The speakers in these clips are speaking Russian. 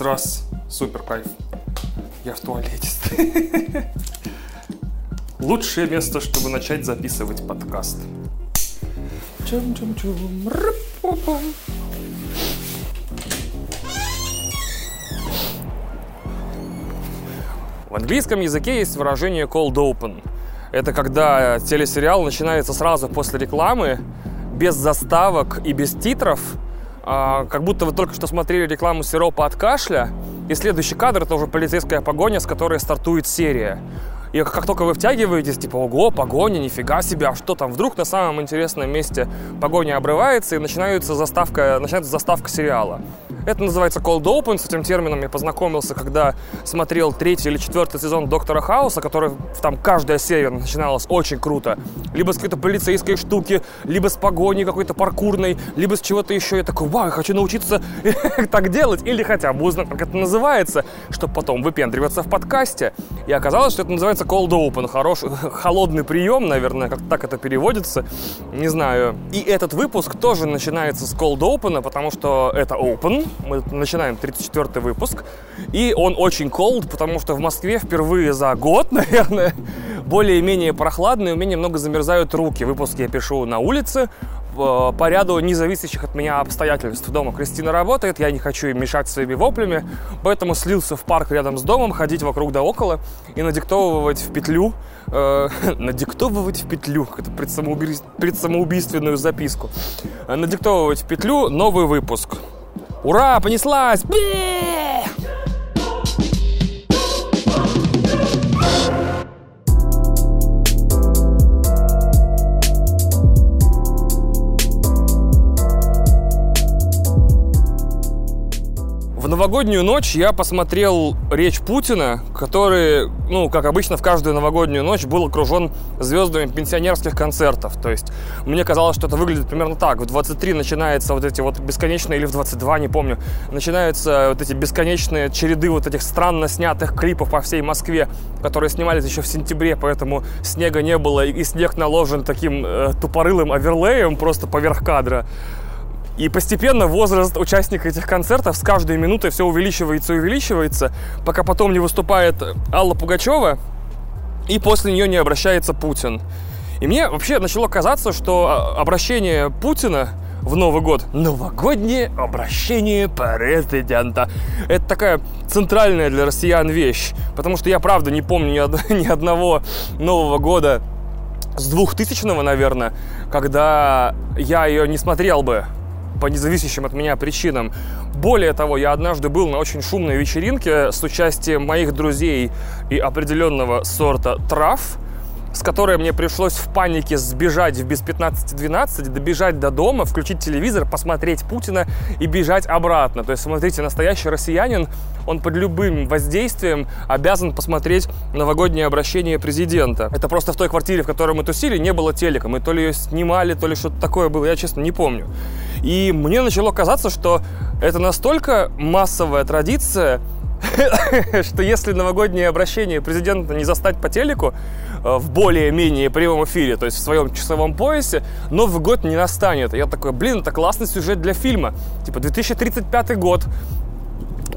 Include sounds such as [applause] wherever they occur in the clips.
Раз. Супер кайф. Я в туалете. Лучшее место, чтобы начать записывать подкаст. Чум-чум-чум. В английском языке есть выражение cold open. Это когда телесериал начинается сразу после рекламы, без заставок и без титров, а, как будто вы только что смотрели рекламу сиропа от кашля, и следующий кадр это уже полицейская погоня, с которой стартует серия. И как только вы втягиваетесь, типа, ого, погоня, нифига себе, а что там? Вдруг на самом интересном месте погоня обрывается и начинается заставка, начинается заставка сериала. Это называется cold open, с этим термином я познакомился, когда смотрел третий или четвертый сезон Доктора Хауса, который там каждая серия начиналась очень круто. Либо с какой-то полицейской штуки, либо с погоней какой-то паркурной, либо с чего-то еще. Я такой, вау, я хочу научиться [laughs] так делать, или хотя бы узнать, как это называется, чтобы потом выпендриваться в подкасте. И оказалось, что это называется cold open, хороший, холодный прием, наверное, как так это переводится, не знаю. И этот выпуск тоже начинается с cold open, потому что это open, мы начинаем 34 выпуск, и он очень cold, потому что в Москве впервые за год, [laughs] наверное, более-менее прохладно, и у меня немного замерзают руки. Выпуски я пишу на улице, по ряду независящих от меня обстоятельств. Дома Кристина работает, я не хочу им мешать своими воплями, поэтому слился в парк рядом с домом, ходить вокруг да около и надиктовывать в петлю, э, [laughs] надиктовывать в петлю, это предсамоуби... предсамоубийственную записку, надиктовывать в петлю новый выпуск. Ура, понеслась! Бе! Новогоднюю ночь я посмотрел речь Путина, который, ну, как обычно, в каждую новогоднюю ночь был окружен звездами пенсионерских концертов. То есть мне казалось, что это выглядит примерно так. В 23 начинается вот эти вот бесконечные, или в 22, не помню, начинаются вот эти бесконечные череды вот этих странно снятых клипов по всей Москве, которые снимались еще в сентябре, поэтому снега не было, и снег наложен таким э, тупорылым оверлеем просто поверх кадра. И постепенно возраст участника этих концертов с каждой минутой все увеличивается и увеличивается, пока потом не выступает Алла Пугачева, и после нее не обращается Путин. И мне вообще начало казаться, что обращение Путина в Новый год. Новогоднее обращение президента. Это такая центральная для россиян вещь. Потому что я, правда, не помню ни, од- [laughs] ни одного Нового года с 2000-го, наверное, когда я ее не смотрел бы по независящим от меня причинам. Более того, я однажды был на очень шумной вечеринке с участием моих друзей и определенного сорта трав, с которой мне пришлось в панике сбежать в без 15-12, добежать до дома, включить телевизор, посмотреть Путина и бежать обратно. То есть, смотрите, настоящий россиянин, он под любым воздействием обязан посмотреть новогоднее обращение президента. Это просто в той квартире, в которой мы тусили, не было телека. Мы то ли ее снимали, то ли что-то такое было, я, честно, не помню. И мне начало казаться, что это настолько массовая традиция, [laughs] что если новогоднее обращение президента не застать по телеку в более-менее прямом эфире, то есть в своем часовом поясе, Новый год не настанет. Я такой, блин, это классный сюжет для фильма. Типа 2035 год,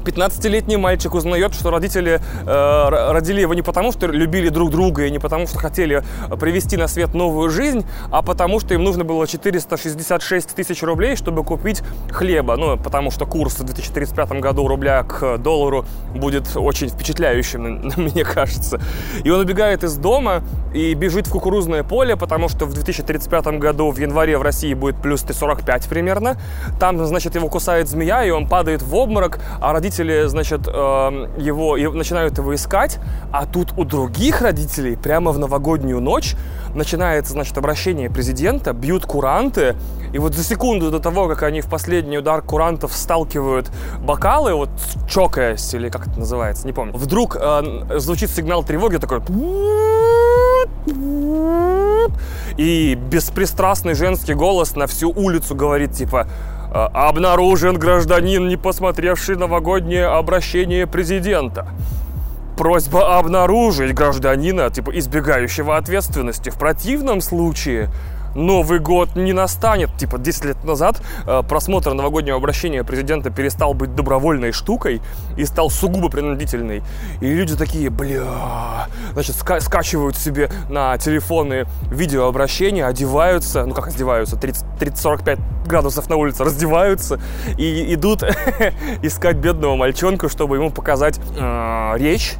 15-летний мальчик узнает, что родители э, родили его не потому, что любили друг друга и не потому, что хотели привести на свет новую жизнь, а потому, что им нужно было 466 тысяч рублей, чтобы купить хлеба. Ну, потому что курс в 2035 году рубля к доллару будет очень впечатляющим, [laughs] мне кажется. И он убегает из дома и бежит в кукурузное поле, потому что в 2035 году в январе в России будет плюс 45 примерно. Там, значит, его кусает змея, и он падает в обморок, а родители, значит, его начинают его искать, а тут у других родителей прямо в новогоднюю ночь начинается, значит, обращение президента, бьют куранты, и вот за секунду до того, как они в последний удар курантов сталкивают бокалы, вот чокаясь, или как это называется, не помню, вдруг э, звучит сигнал тревоги такой и беспристрастный женский голос на всю улицу говорит, типа, обнаружен гражданин, не посмотревший новогоднее обращение президента. Просьба обнаружить гражданина, типа, избегающего ответственности. В противном случае Новый год не настанет. Типа 10 лет назад э, просмотр новогоднего обращения президента перестал быть добровольной штукой и стал сугубо принудительный. И люди такие, бля, значит, ска- скачивают себе на телефоны видеообращения, одеваются, ну как одеваются, 30-45 градусов на улице, раздеваются и идут [laughs] искать бедного мальчонка, чтобы ему показать э, речь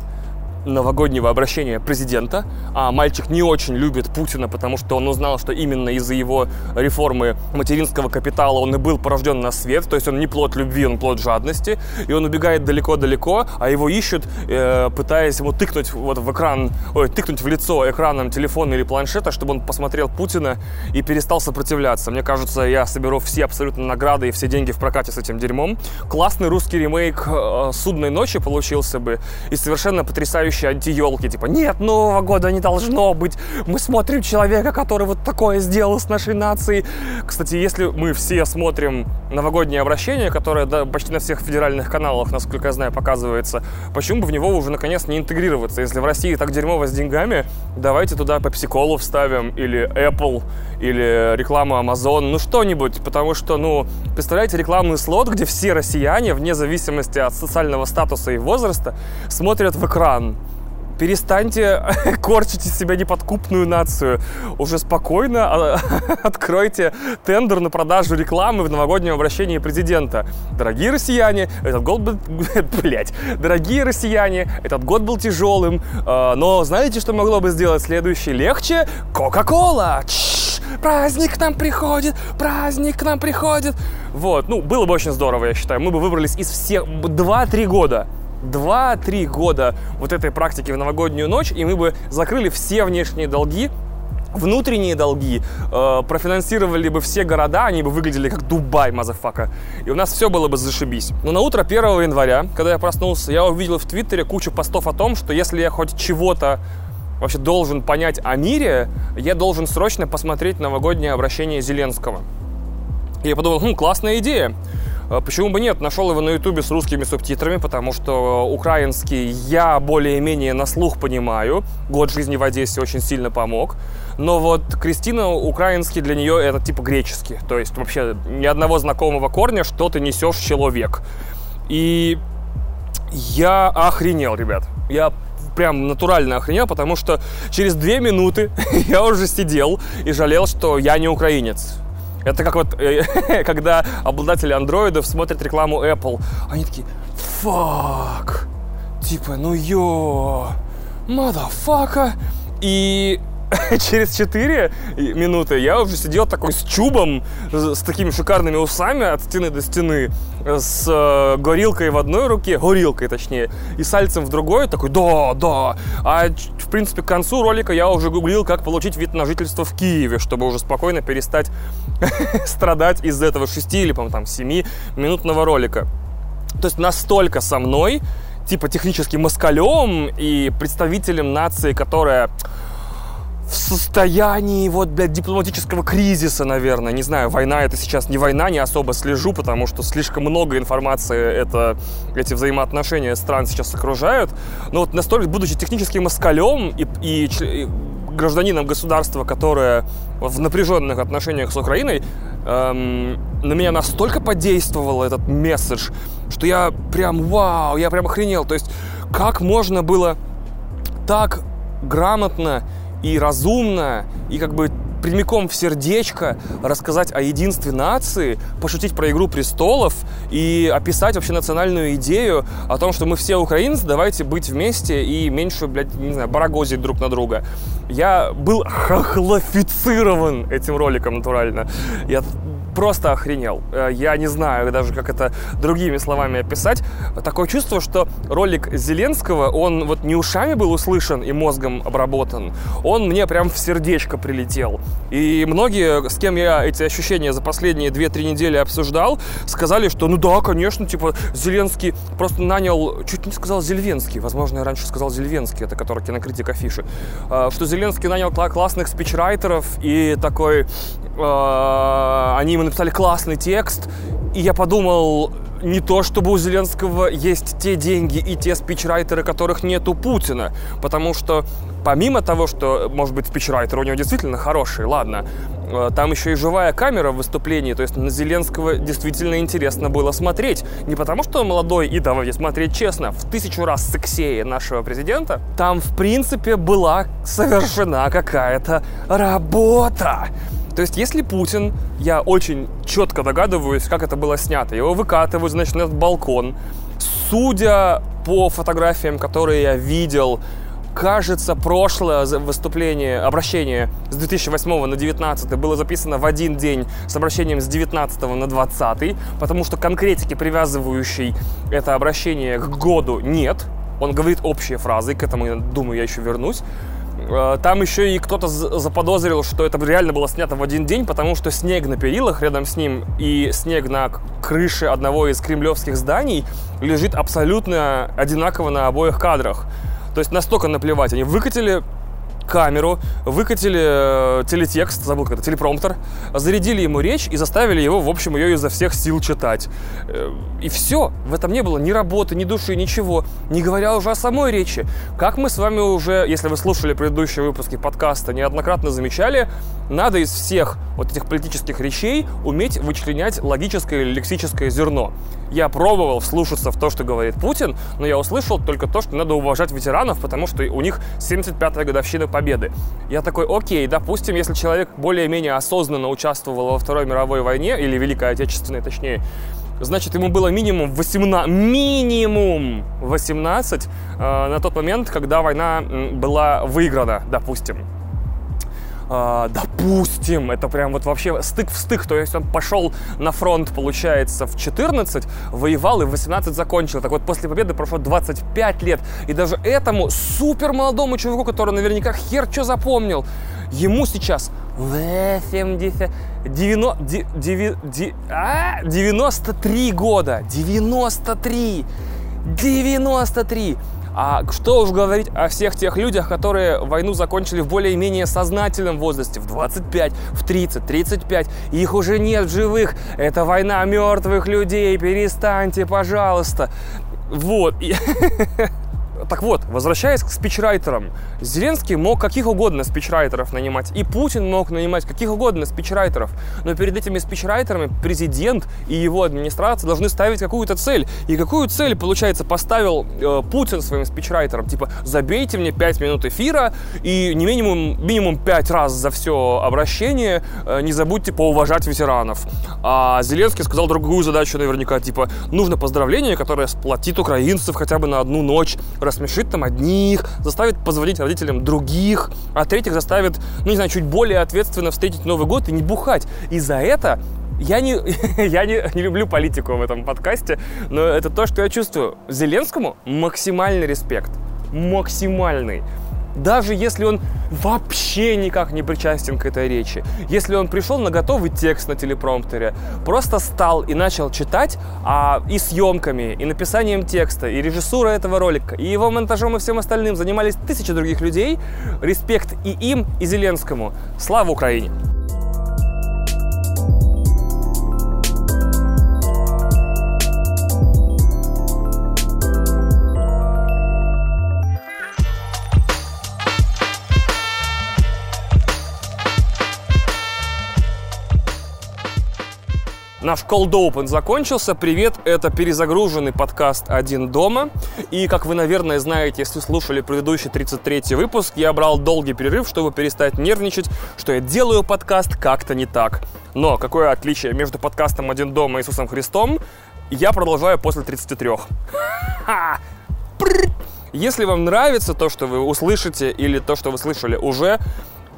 новогоднего обращения президента, а мальчик не очень любит Путина, потому что он узнал, что именно из-за его реформы материнского капитала он и был порожден на свет, то есть он не плод любви, он плод жадности, и он убегает далеко-далеко, а его ищут, э, пытаясь ему тыкнуть вот в экран, ой, тыкнуть в лицо экраном телефона или планшета, чтобы он посмотрел Путина и перестал сопротивляться. Мне кажется, я соберу все абсолютно награды и все деньги в прокате с этим дерьмом. Классный русский ремейк э, «Судной ночи» получился бы, и совершенно потрясающий следующие антиелки, типа, нет, Нового года не должно быть, мы смотрим человека, который вот такое сделал с нашей нацией. Кстати, если мы все смотрим новогоднее обращение, которое да, почти на всех федеральных каналах, насколько я знаю, показывается, почему бы в него уже наконец не интегрироваться? Если в России так дерьмово с деньгами, давайте туда Pepsi-Cola вставим, или Apple, или рекламу Amazon, ну что-нибудь, потому что, ну, представляете, рекламный слот, где все россияне, вне зависимости от социального статуса и возраста, смотрят в экран перестаньте [laughs] корчить из себя неподкупную нацию. Уже спокойно а, [laughs] откройте тендер на продажу рекламы в новогоднем обращении президента. Дорогие россияне, этот год был... [laughs] Блять. Дорогие россияне, этот год был тяжелым, а, но знаете, что могло бы сделать следующий легче? Кока-кола! Праздник к нам приходит, праздник к нам приходит. Вот, ну, было бы очень здорово, я считаю. Мы бы выбрались из всех... 2-3 года 2-3 года вот этой практики в новогоднюю ночь, и мы бы закрыли все внешние долги, внутренние долги, э, профинансировали бы все города, они бы выглядели как Дубай, motherfucker. И у нас все было бы зашибись. Но на утро 1 января, когда я проснулся, я увидел в Твиттере кучу постов о том, что если я хоть чего-то вообще должен понять о мире, я должен срочно посмотреть новогоднее обращение Зеленского. И я подумал, хм, классная идея. А почему бы нет? Нашел его на ютубе с русскими субтитрами, потому что украинский я более-менее на слух понимаю. Год жизни в Одессе очень сильно помог. Но вот Кристина украинский для нее это типа греческий. То есть вообще ни одного знакомого корня, что ты несешь человек. И я охренел, ребят. Я прям натурально охренел, потому что через две минуты [laughs] я уже сидел и жалел, что я не украинец. Это как вот, э, [laughs] когда обладатели андроидов смотрят рекламу Apple, они такие, фак, типа, ну ё, мадафака. И [laughs] через 4 минуты я уже сидел такой с чубом, с такими шикарными усами от стены до стены, с э, горилкой в одной руке, горилкой точнее, и сальцем в другой, такой, да, да. А в принципе к концу ролика я уже гуглил, как получить вид на жительство в Киеве, чтобы уже спокойно перестать [laughs] страдать из этого 6 или, по-моему, там 7 минутного ролика. То есть настолько со мной, типа технически москалем и представителем нации, которая в состоянии вот, блядь, дипломатического кризиса, наверное. Не знаю, война это сейчас не война, не особо слежу, потому что слишком много информации это, эти взаимоотношения стран сейчас окружают. Но вот настолько, будучи техническим москалем и, и, и гражданином государства, которое в напряженных отношениях с Украиной, эм, на меня настолько подействовал этот месседж, что я прям, вау, я прям охренел. То есть, как можно было так грамотно и разумно, и как бы прямиком в сердечко рассказать о единстве нации, пошутить про «Игру престолов» и описать вообще национальную идею о том, что мы все украинцы, давайте быть вместе и меньше, блядь, не знаю, барагозить друг на друга. Я был хохлофицирован этим роликом натурально. Я просто охренел. Э, я не знаю даже, как это другими словами описать. Такое чувство, что ролик Зеленского, он вот не ушами был услышан и мозгом обработан, он мне прям в сердечко прилетел. И многие, с кем я эти ощущения за последние 2-3 недели обсуждал, сказали, что ну да, конечно, типа Зеленский просто нанял, чуть не сказал Зельвенский, возможно, я раньше сказал Зельвенский, это который кинокритик афиши, э, что Зеленский нанял классных спичрайтеров и такой, э, они ему написали классный текст, и я подумал, не то чтобы у Зеленского есть те деньги и те спичрайтеры, которых нет у Путина, потому что помимо того, что, может быть, спичрайтеры у него действительно хорошие, ладно, Э, там еще и живая камера в выступлении, то есть на Зеленского действительно интересно было смотреть. Не потому, что он молодой и, давайте смотреть честно, в тысячу раз сексее нашего президента. Там, в принципе, была совершена какая-то работа. То есть, если Путин, я очень четко догадываюсь, как это было снято, его выкатывают, значит, на этот балкон. Судя по фотографиям, которые я видел, кажется, прошлое выступление, обращение с 2008 на 2019 было записано в один день с обращением с 19 на 20, потому что конкретики, привязывающей это обращение к году, нет. Он говорит общие фразы, к этому, думаю, я еще вернусь. Э, там еще и кто-то заподозрил, что это реально было снято в один день, потому что снег на перилах рядом с ним и снег на крыше одного из кремлевских зданий лежит абсолютно одинаково на обоих кадрах. То есть настолько наплевать. Они выкатили камеру, выкатили э, телетекст, забыл как это, телепромптер, зарядили ему речь и заставили его, в общем, ее изо всех сил читать. Э, и все. В этом не было ни работы, ни души, ничего. Не говоря уже о самой речи. Как мы с вами уже, если вы слушали предыдущие выпуски подкаста, неоднократно замечали, надо из всех вот этих политических речей уметь вычленять логическое или лексическое зерно. Я пробовал вслушаться в то, что говорит Путин, но я услышал только то, что надо уважать ветеранов, потому что у них 75-я годовщина победы. Я такой, окей, допустим, если человек более-менее осознанно участвовал во Второй мировой войне, или Великой Отечественной точнее, значит, ему было минимум 18, минимум 18 э, на тот момент, когда война была выиграна, допустим. А, допустим, это прям вот вообще стык в стык, то есть он пошел на фронт, получается, в 14, воевал и в 18 закончил. Так вот, после победы прошло 25 лет, и даже этому супер молодому чуваку, который наверняка хер что запомнил, ему сейчас 80, 90, 9, а, 93 года, 93, 93. А что уж говорить о всех тех людях, которые войну закончили в более-менее сознательном возрасте, в 25, в 30, 35. Их уже нет в живых. Это война мертвых людей. Перестаньте, пожалуйста. Вот. [laughs] Так вот, возвращаясь к спичрайтерам, Зеленский мог каких угодно спичрайтеров нанимать, и Путин мог нанимать каких угодно спичрайтеров, но перед этими спичрайтерами президент и его администрация должны ставить какую-то цель. И какую цель, получается, поставил э, Путин своим спичрайтерам? Типа, забейте мне 5 минут эфира и не минимум, минимум 5 раз за все обращение э, не забудьте поуважать ветеранов. А Зеленский сказал другую задачу наверняка, типа, нужно поздравление, которое сплотит украинцев хотя бы на одну ночь, рассмешит там одних, заставит позвонить родителям других, а третьих заставит, ну не знаю, чуть более ответственно встретить Новый год и не бухать. И за это я не, [laughs] я не, не люблю политику в этом подкасте, но это то, что я чувствую. Зеленскому максимальный респект. Максимальный даже если он вообще никак не причастен к этой речи, если он пришел на готовый текст на телепромптере, просто стал и начал читать, а и съемками, и написанием текста, и режиссурой этого ролика, и его монтажом и всем остальным занимались тысячи других людей, респект и им, и Зеленскому. Слава Украине! Наш Cold Open закончился. Привет, это перезагруженный подкаст «Один дома». И, как вы, наверное, знаете, если слушали предыдущий 33-й выпуск, я брал долгий перерыв, чтобы перестать нервничать, что я делаю подкаст как-то не так. Но какое отличие между подкастом «Один дома» и Иисусом Христом, я продолжаю после 33. Если вам нравится то, что вы услышите, или то, что вы слышали уже,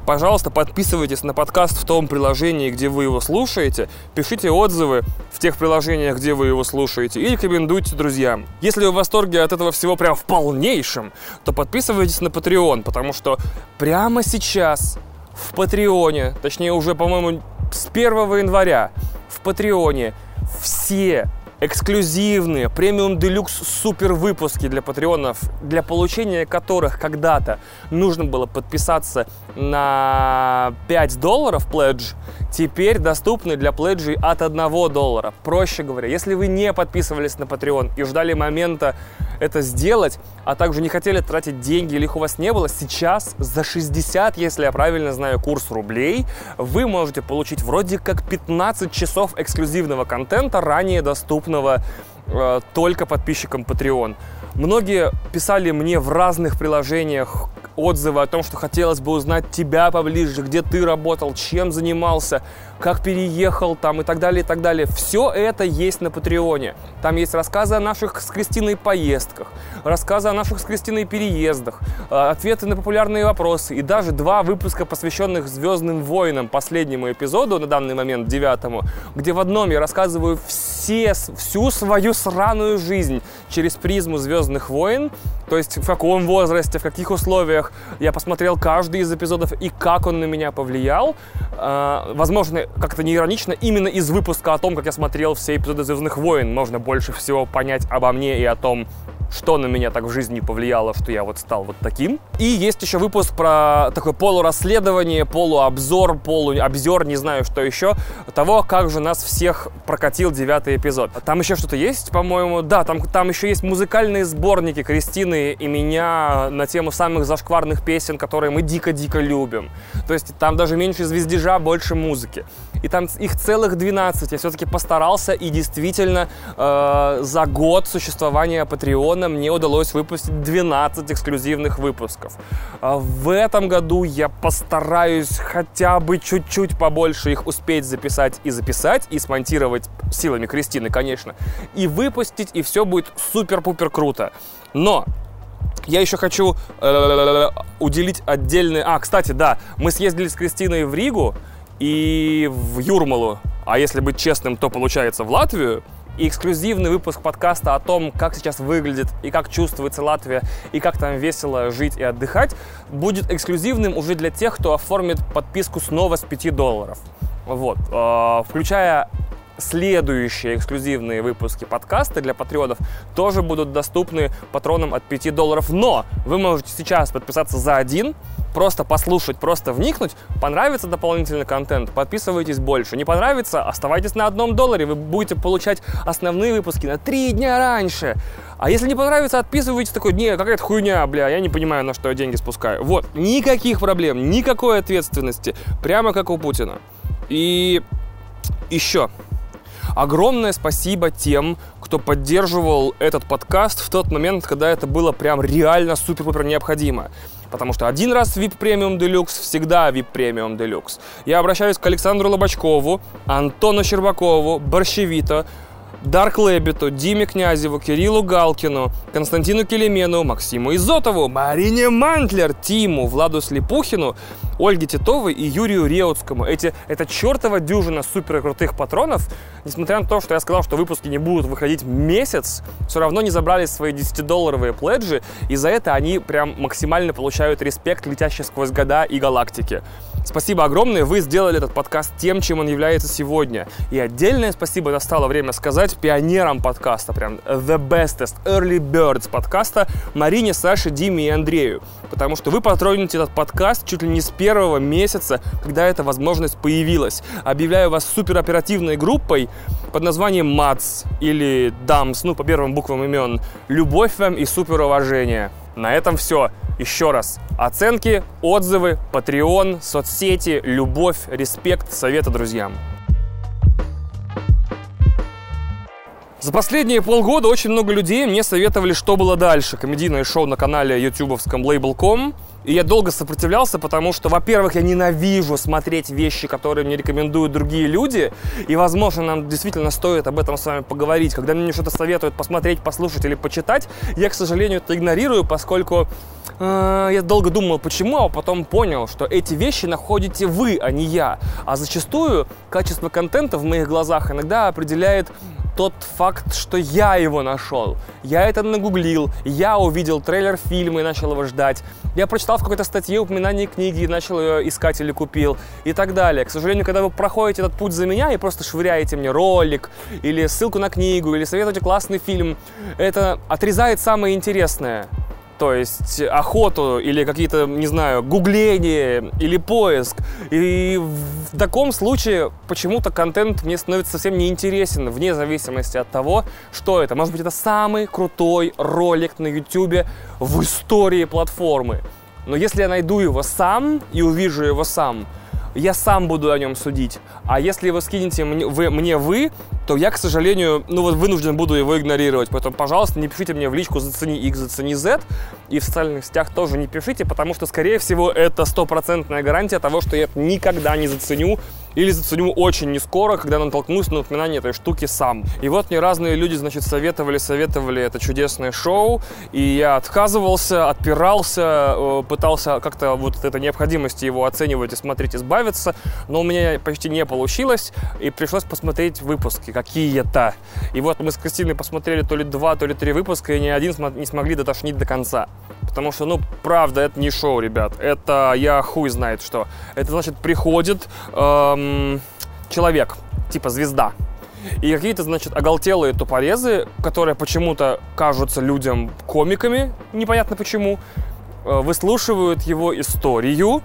Пожалуйста, подписывайтесь на подкаст в том приложении, где вы его слушаете, пишите отзывы в тех приложениях, где вы его слушаете, и рекомендуйте друзьям. Если вы в восторге от этого всего прям в полнейшем, то подписывайтесь на Patreon, потому что прямо сейчас в Патреоне, точнее уже, по-моему, с 1 января в Патреоне все эксклюзивные, премиум делюкс супер выпуски для патреонов, для получения которых когда-то нужно было подписаться на 5 долларов пледж, теперь доступны для пледжей от 1 доллара. Проще говоря, если вы не подписывались на Patreon и ждали момента это сделать, а также не хотели тратить деньги или их у вас не было, сейчас за 60, если я правильно знаю курс рублей, вы можете получить вроде как 15 часов эксклюзивного контента, ранее доступного э, только подписчикам Patreon. Многие писали мне в разных приложениях отзывы о том, что хотелось бы узнать тебя поближе, где ты работал, чем занимался, как переехал там и так далее, и так далее. Все это есть на Патреоне. Там есть рассказы о наших с Кристиной поездках, рассказы о наших с Кристиной переездах, э, ответы на популярные вопросы и даже два выпуска, посвященных Звездным войнам, последнему эпизоду на данный момент, девятому, где в одном я рассказываю все, всю свою сраную жизнь через призму Звездных войн, то есть в каком возрасте, в каких условиях я посмотрел каждый из эпизодов и как он на меня повлиял. Э, возможно, как-то не иронично, именно из выпуска о том, как я смотрел все эпизоды «Звездных войн», можно больше всего понять обо мне и о том, что на меня так в жизни повлияло, что я вот стал вот таким. И есть еще выпуск про такое полурасследование, полуобзор, полуобзор, не знаю, что еще, того, как же нас всех прокатил девятый эпизод. Там еще что-то есть, по-моему, да, там, там еще есть музыкальные сборники Кристины и меня на тему самых зашкварных песен, которые мы дико-дико любим. То есть там даже меньше звездежа, больше музыки. И там их целых 12. Я все-таки постарался, и действительно э, за год существования Patreon мне удалось выпустить 12 эксклюзивных выпусков. А в этом году я постараюсь хотя бы чуть-чуть побольше их успеть записать и записать, и смонтировать силами Кристины, конечно, и выпустить, и все будет супер-пупер круто. Но я еще хочу э, уделить отдельный... А, кстати, да, мы съездили с Кристиной в Ригу, и в Юрмалу, а если быть честным, то получается в Латвию. И эксклюзивный выпуск подкаста о том, как сейчас выглядит и как чувствуется Латвия, и как там весело жить и отдыхать, будет эксклюзивным уже для тех, кто оформит подписку снова с 5 долларов. Вот. А, включая следующие эксклюзивные выпуски подкаста для патреонов тоже будут доступны патронам от 5 долларов. Но вы можете сейчас подписаться за один, просто послушать, просто вникнуть. Понравится дополнительный контент, подписывайтесь больше. Не понравится, оставайтесь на одном долларе, вы будете получать основные выпуски на три дня раньше. А если не понравится, отписывайтесь такой, не, какая-то хуйня, бля, я не понимаю, на что я деньги спускаю. Вот, никаких проблем, никакой ответственности, прямо как у Путина. И еще, Огромное спасибо тем, кто поддерживал этот подкаст в тот момент, когда это было прям реально супер-пупер необходимо. Потому что один раз VIP Premium Deluxe, всегда VIP Premium Deluxe. Я обращаюсь к Александру Лобачкову, Антону Щербакову, Борщевито, Дарк Лебету, Диме Князеву, Кириллу Галкину, Константину Келемену, Максиму Изотову, Марине Мантлер, Тиму, Владу Слепухину, Ольге Титовой и Юрию Реутскому. Эти, это чертова дюжина супер крутых патронов, несмотря на то, что я сказал, что выпуски не будут выходить месяц, все равно не забрали свои 10-долларовые пледжи, и за это они прям максимально получают респект, летящий сквозь года и галактики. Спасибо огромное, вы сделали этот подкаст тем, чем он является сегодня. И отдельное спасибо настало время сказать пионерам подкаста, прям the bestest, early birds подкаста Марине, Саше, Диме и Андрею. Потому что вы патроните этот подкаст чуть ли не с первого месяца, когда эта возможность появилась. Объявляю вас супероперативной группой под названием МАЦ или ДАМС, ну, по первым буквам имен. Любовь вам и суперуважение. На этом все. Еще раз. Оценки, отзывы, Patreon, соцсети, любовь, респект, советы друзьям. За последние полгода очень много людей мне советовали, что было дальше. Комедийное шоу на канале ютубовском Label.com. И я долго сопротивлялся, потому что, во-первых, я ненавижу смотреть вещи, которые мне рекомендуют другие люди. И, возможно, нам действительно стоит об этом с вами поговорить. Когда мне что-то советуют посмотреть, послушать или почитать, я, к сожалению, это игнорирую, поскольку э, я долго думал, почему, а потом понял, что эти вещи находите вы, а не я. А зачастую качество контента в моих глазах иногда определяет тот факт, что я его нашел. Я это нагуглил, я увидел трейлер фильма и начал его ждать. Я прочитал в какой-то статье упоминание книги и начал ее искать или купил и так далее. К сожалению, когда вы проходите этот путь за меня и просто швыряете мне ролик или ссылку на книгу или советуете классный фильм, это отрезает самое интересное то есть охоту или какие-то, не знаю, гугление или поиск. И в таком случае почему-то контент мне становится совсем неинтересен, вне зависимости от того, что это. Может быть, это самый крутой ролик на YouTube в истории платформы. Но если я найду его сам и увижу его сам, я сам буду о нем судить. А если вы скинете мне вы, мне вы то я, к сожалению, ну вот вынужден буду его игнорировать. Поэтому, пожалуйста, не пишите мне в личку «Зацени X, зацени Z». И в социальных сетях тоже не пишите, потому что, скорее всего, это стопроцентная гарантия того, что я это никогда не заценю или заценю очень не скоро, когда натолкнусь на упоминание этой штуки сам. И вот мне разные люди, значит, советовали, советовали это чудесное шоу, и я отказывался, отпирался, э, пытался как-то вот от этой необходимости его оценивать и смотреть, избавиться, но у меня почти не получилось, и пришлось посмотреть выпуски какие-то. И вот мы с Кристиной посмотрели то ли два, то ли три выпуска, и ни один не смогли дотошнить до конца. Потому что, ну, правда, это не шоу, ребят. Это я хуй знает что. Это значит, приходит эм, человек, типа звезда. И какие-то, значит, оголтелые тупорезы, которые почему-то кажутся людям комиками, непонятно почему, э, выслушивают его историю,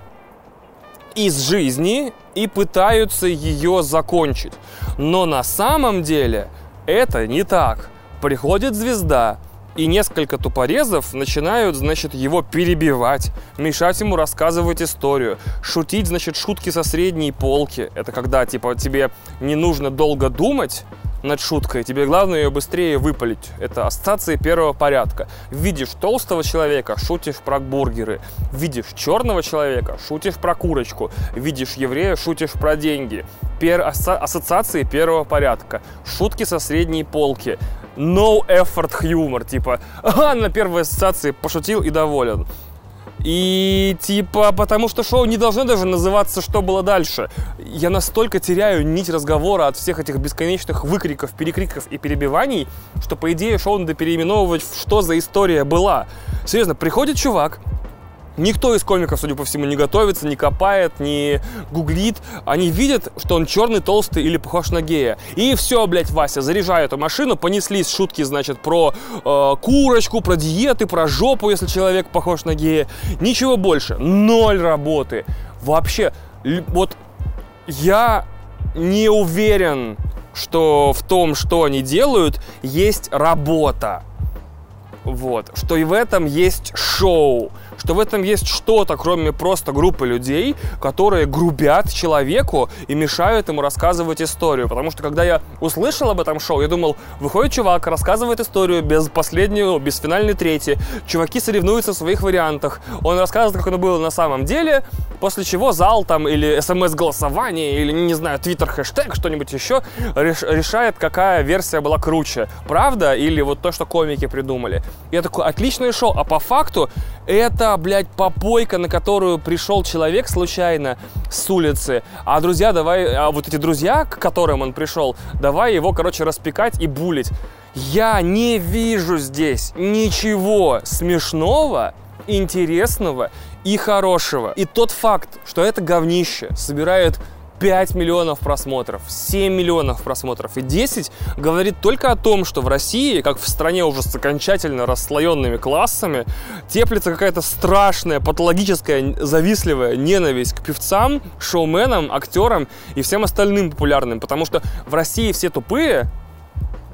из жизни и пытаются ее закончить. Но на самом деле это не так. Приходит звезда, и несколько тупорезов начинают, значит, его перебивать, мешать ему рассказывать историю, шутить, значит, шутки со средней полки. Это когда, типа, тебе не нужно долго думать, над шуткой, тебе главное ее быстрее выпалить. Это ассоциации первого порядка. Видишь толстого человека, шутишь про бургеры. Видишь черного человека, шутишь про курочку. Видишь еврея, шутишь про деньги. Пер... Ассоциации первого порядка. Шутки со средней полки. No effort humor, типа, ага, на первой ассоциации пошутил и доволен. И типа, потому что шоу не должно даже называться «Что было дальше?». Я настолько теряю нить разговора от всех этих бесконечных выкриков, перекриков и перебиваний, что, по идее, шоу надо переименовывать в «Что за история была?». Серьезно, приходит чувак, Никто из комиков, судя по всему, не готовится, не копает, не гуглит. Они видят, что он черный, толстый или похож на гея. И все, блядь, Вася, заряжай эту машину. Понеслись шутки, значит, про э, курочку, про диеты, про жопу, если человек похож на гея. Ничего больше. Ноль работы. Вообще, вот я не уверен, что в том, что они делают, есть работа. Вот. Что и в этом есть шоу что в этом есть что-то, кроме просто группы людей, которые грубят человеку и мешают ему рассказывать историю. Потому что когда я услышал об этом шоу, я думал, выходит чувак, рассказывает историю без последнего, без финальной трети. Чуваки соревнуются в своих вариантах. Он рассказывает, как оно было на самом деле, после чего зал там или смс-голосование, или, не знаю, твиттер-хэштег, что-нибудь еще, реш- решает, какая версия была круче. Правда? Или вот то, что комики придумали. Я такой, отличное шоу. А по факту это блядь, попойка, на которую пришел человек случайно с улицы, а друзья, давай, а вот эти друзья, к которым он пришел, давай его, короче, распекать и булить. Я не вижу здесь ничего смешного, интересного и хорошего. И тот факт, что это говнище собирает 5 миллионов просмотров, 7 миллионов просмотров и 10 говорит только о том, что в России, как в стране уже с окончательно расслоенными классами, теплится какая-то страшная, патологическая, завистливая ненависть к певцам, шоуменам, актерам и всем остальным популярным. Потому что в России все тупые,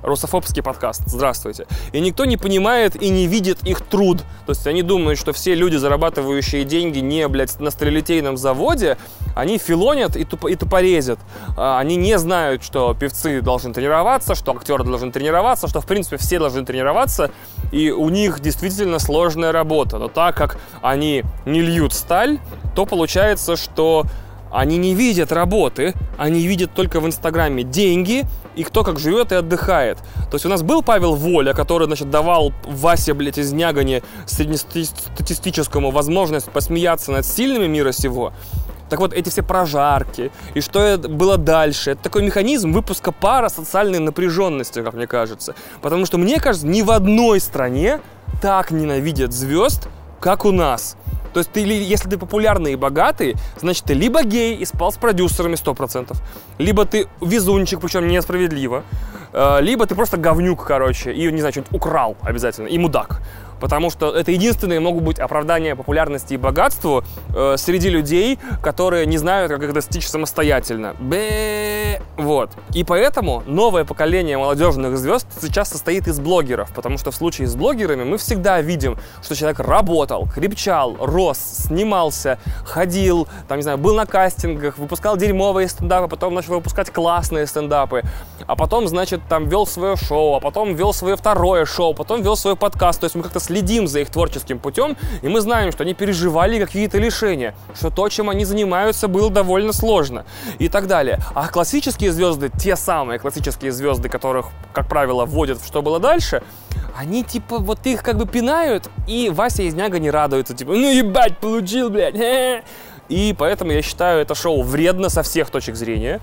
русофобский подкаст, здравствуйте. И никто не понимает и не видит их труд. То есть они думают, что все люди, зарабатывающие деньги не, блядь, на стрелетейном заводе, они филонят и, туп, и тупорезят. А, они не знают, что певцы должны тренироваться, что актеры должны тренироваться, что, в принципе, все должны тренироваться, и у них действительно сложная работа. Но так как они не льют сталь, то получается, что они не видят работы, они видят только в Инстаграме деньги и кто как живет и отдыхает. То есть у нас был Павел Воля, который, значит, давал Васе, блядь, из Нягани среднестатистическому возможность посмеяться над сильными мира сего. Так вот, эти все прожарки, и что было дальше, это такой механизм выпуска пара социальной напряженности, как мне кажется. Потому что, мне кажется, ни в одной стране так ненавидят звезд, как у нас. То есть ты, если ты популярный и богатый, значит ты либо гей и спал с продюсерами 100%, либо ты везунчик, причем несправедливо, э, либо ты просто говнюк, короче, и, не знаю, что-нибудь украл обязательно, и мудак потому что это единственные могут быть оправдания популярности и богатству э, среди людей, которые не знают, как их достичь самостоятельно. Бэ, вот. И поэтому новое поколение молодежных звезд сейчас состоит из блогеров, потому что в случае с блогерами мы всегда видим, что человек работал, крепчал, рос, снимался, ходил, там, не знаю, был на кастингах, выпускал дерьмовые стендапы, потом начал выпускать классные стендапы, а потом, значит, там вел свое шоу, а потом вел свое второе шоу, потом вел свой подкаст, то есть мы как-то следим за их творческим путем, и мы знаем, что они переживали какие-то лишения, что то, чем они занимаются, было довольно сложно и так далее. А классические звезды, те самые классические звезды, которых, как правило, вводят в «Что было дальше», они типа вот их как бы пинают, и Вася из Няга не радуется, типа, ну ебать, получил, блядь, [laughs] и поэтому я считаю это шоу вредно со всех точек зрения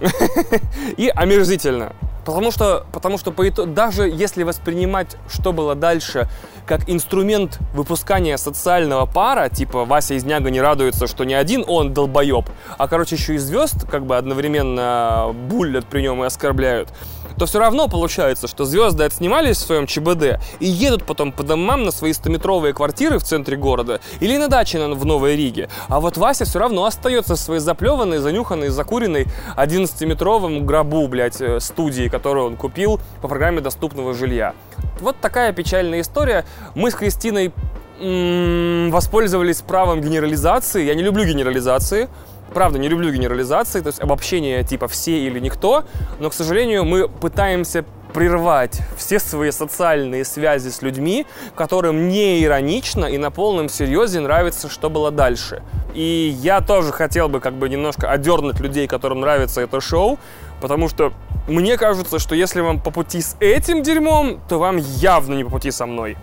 [laughs] и омерзительно. Потому что, потому что по итогу, даже если воспринимать, что было дальше, как инструмент выпускания социального пара, типа Вася из Няга не радуется, что не один он долбоеб, а, короче, еще и звезд как бы одновременно булят при нем и оскорбляют, то все равно получается, что звезды отснимались в своем ЧБД и едут потом по домам на свои 100-метровые квартиры в центре города или на даче в Новой Риге. А вот Вася все равно остается в своей заплеванной, занюханной, закуренной 11-метровом гробу, блядь, э, студии, которую он купил по программе доступного жилья. Вот такая печальная история. Мы с Кристиной воспользовались правом генерализации. Я не люблю генерализации правда, не люблю генерализации, то есть обобщение типа «все» или «никто», но, к сожалению, мы пытаемся прервать все свои социальные связи с людьми, которым не иронично и на полном серьезе нравится, что было дальше. И я тоже хотел бы как бы немножко одернуть людей, которым нравится это шоу, потому что мне кажется, что если вам по пути с этим дерьмом, то вам явно не по пути со мной.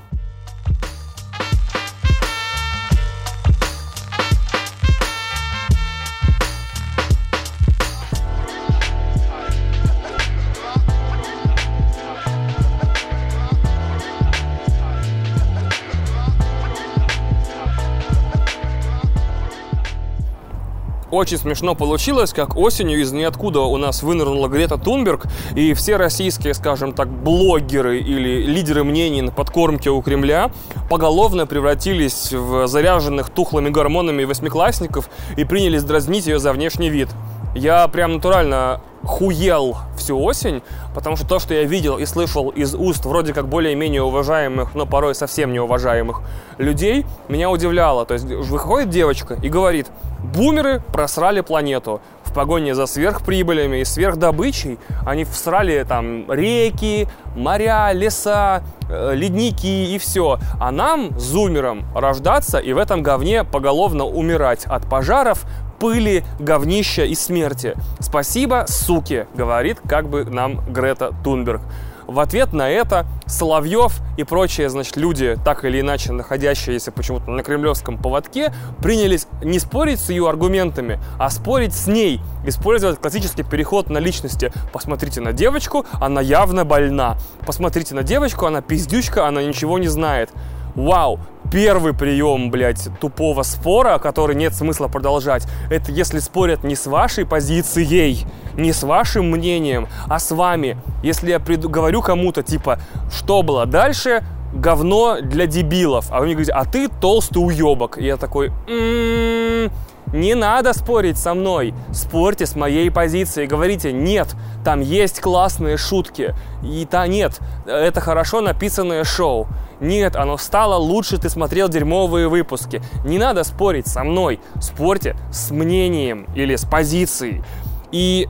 Очень смешно получилось, как осенью из ниоткуда у нас вынырнула Грета Тунберг, и все российские, скажем так, блогеры или лидеры мнений на подкормке у Кремля поголовно превратились в заряженных тухлыми гормонами восьмиклассников и принялись дразнить ее за внешний вид. Я прям натурально хуел всю осень, потому что то, что я видел и слышал из уст вроде как более-менее уважаемых, но порой совсем неуважаемых людей, меня удивляло. То есть выходит девочка и говорит, бумеры просрали планету в погоне за сверхприбылями и сверхдобычей. Они всрали там реки, моря, леса, э, ледники и все. А нам, зумерам, рождаться и в этом говне поголовно умирать от пожаров, пыли, говнища и смерти. Спасибо, суки, говорит как бы нам Грета Тунберг. В ответ на это Соловьев и прочие, значит, люди, так или иначе находящиеся почему-то на кремлевском поводке, принялись не спорить с ее аргументами, а спорить с ней, использовать классический переход на личности. Посмотрите на девочку, она явно больна. Посмотрите на девочку, она пиздючка, она ничего не знает. Вау, первый прием, блядь, тупого спора, который нет смысла продолжать, это если спорят не с вашей позицией, не с вашим мнением, а с вами. Если я пред... говорю кому-то, типа, что было дальше, говно для дебилов, а вы мне говорите, а ты толстый уебок. И я такой, м-м-м, не надо спорить со мной, спорьте с моей позицией, говорите, нет, там есть классные шутки, и та нет, это хорошо написанное шоу. Нет, оно стало лучше, ты смотрел дерьмовые выпуски. Не надо спорить со мной, спорьте с мнением или с позицией. И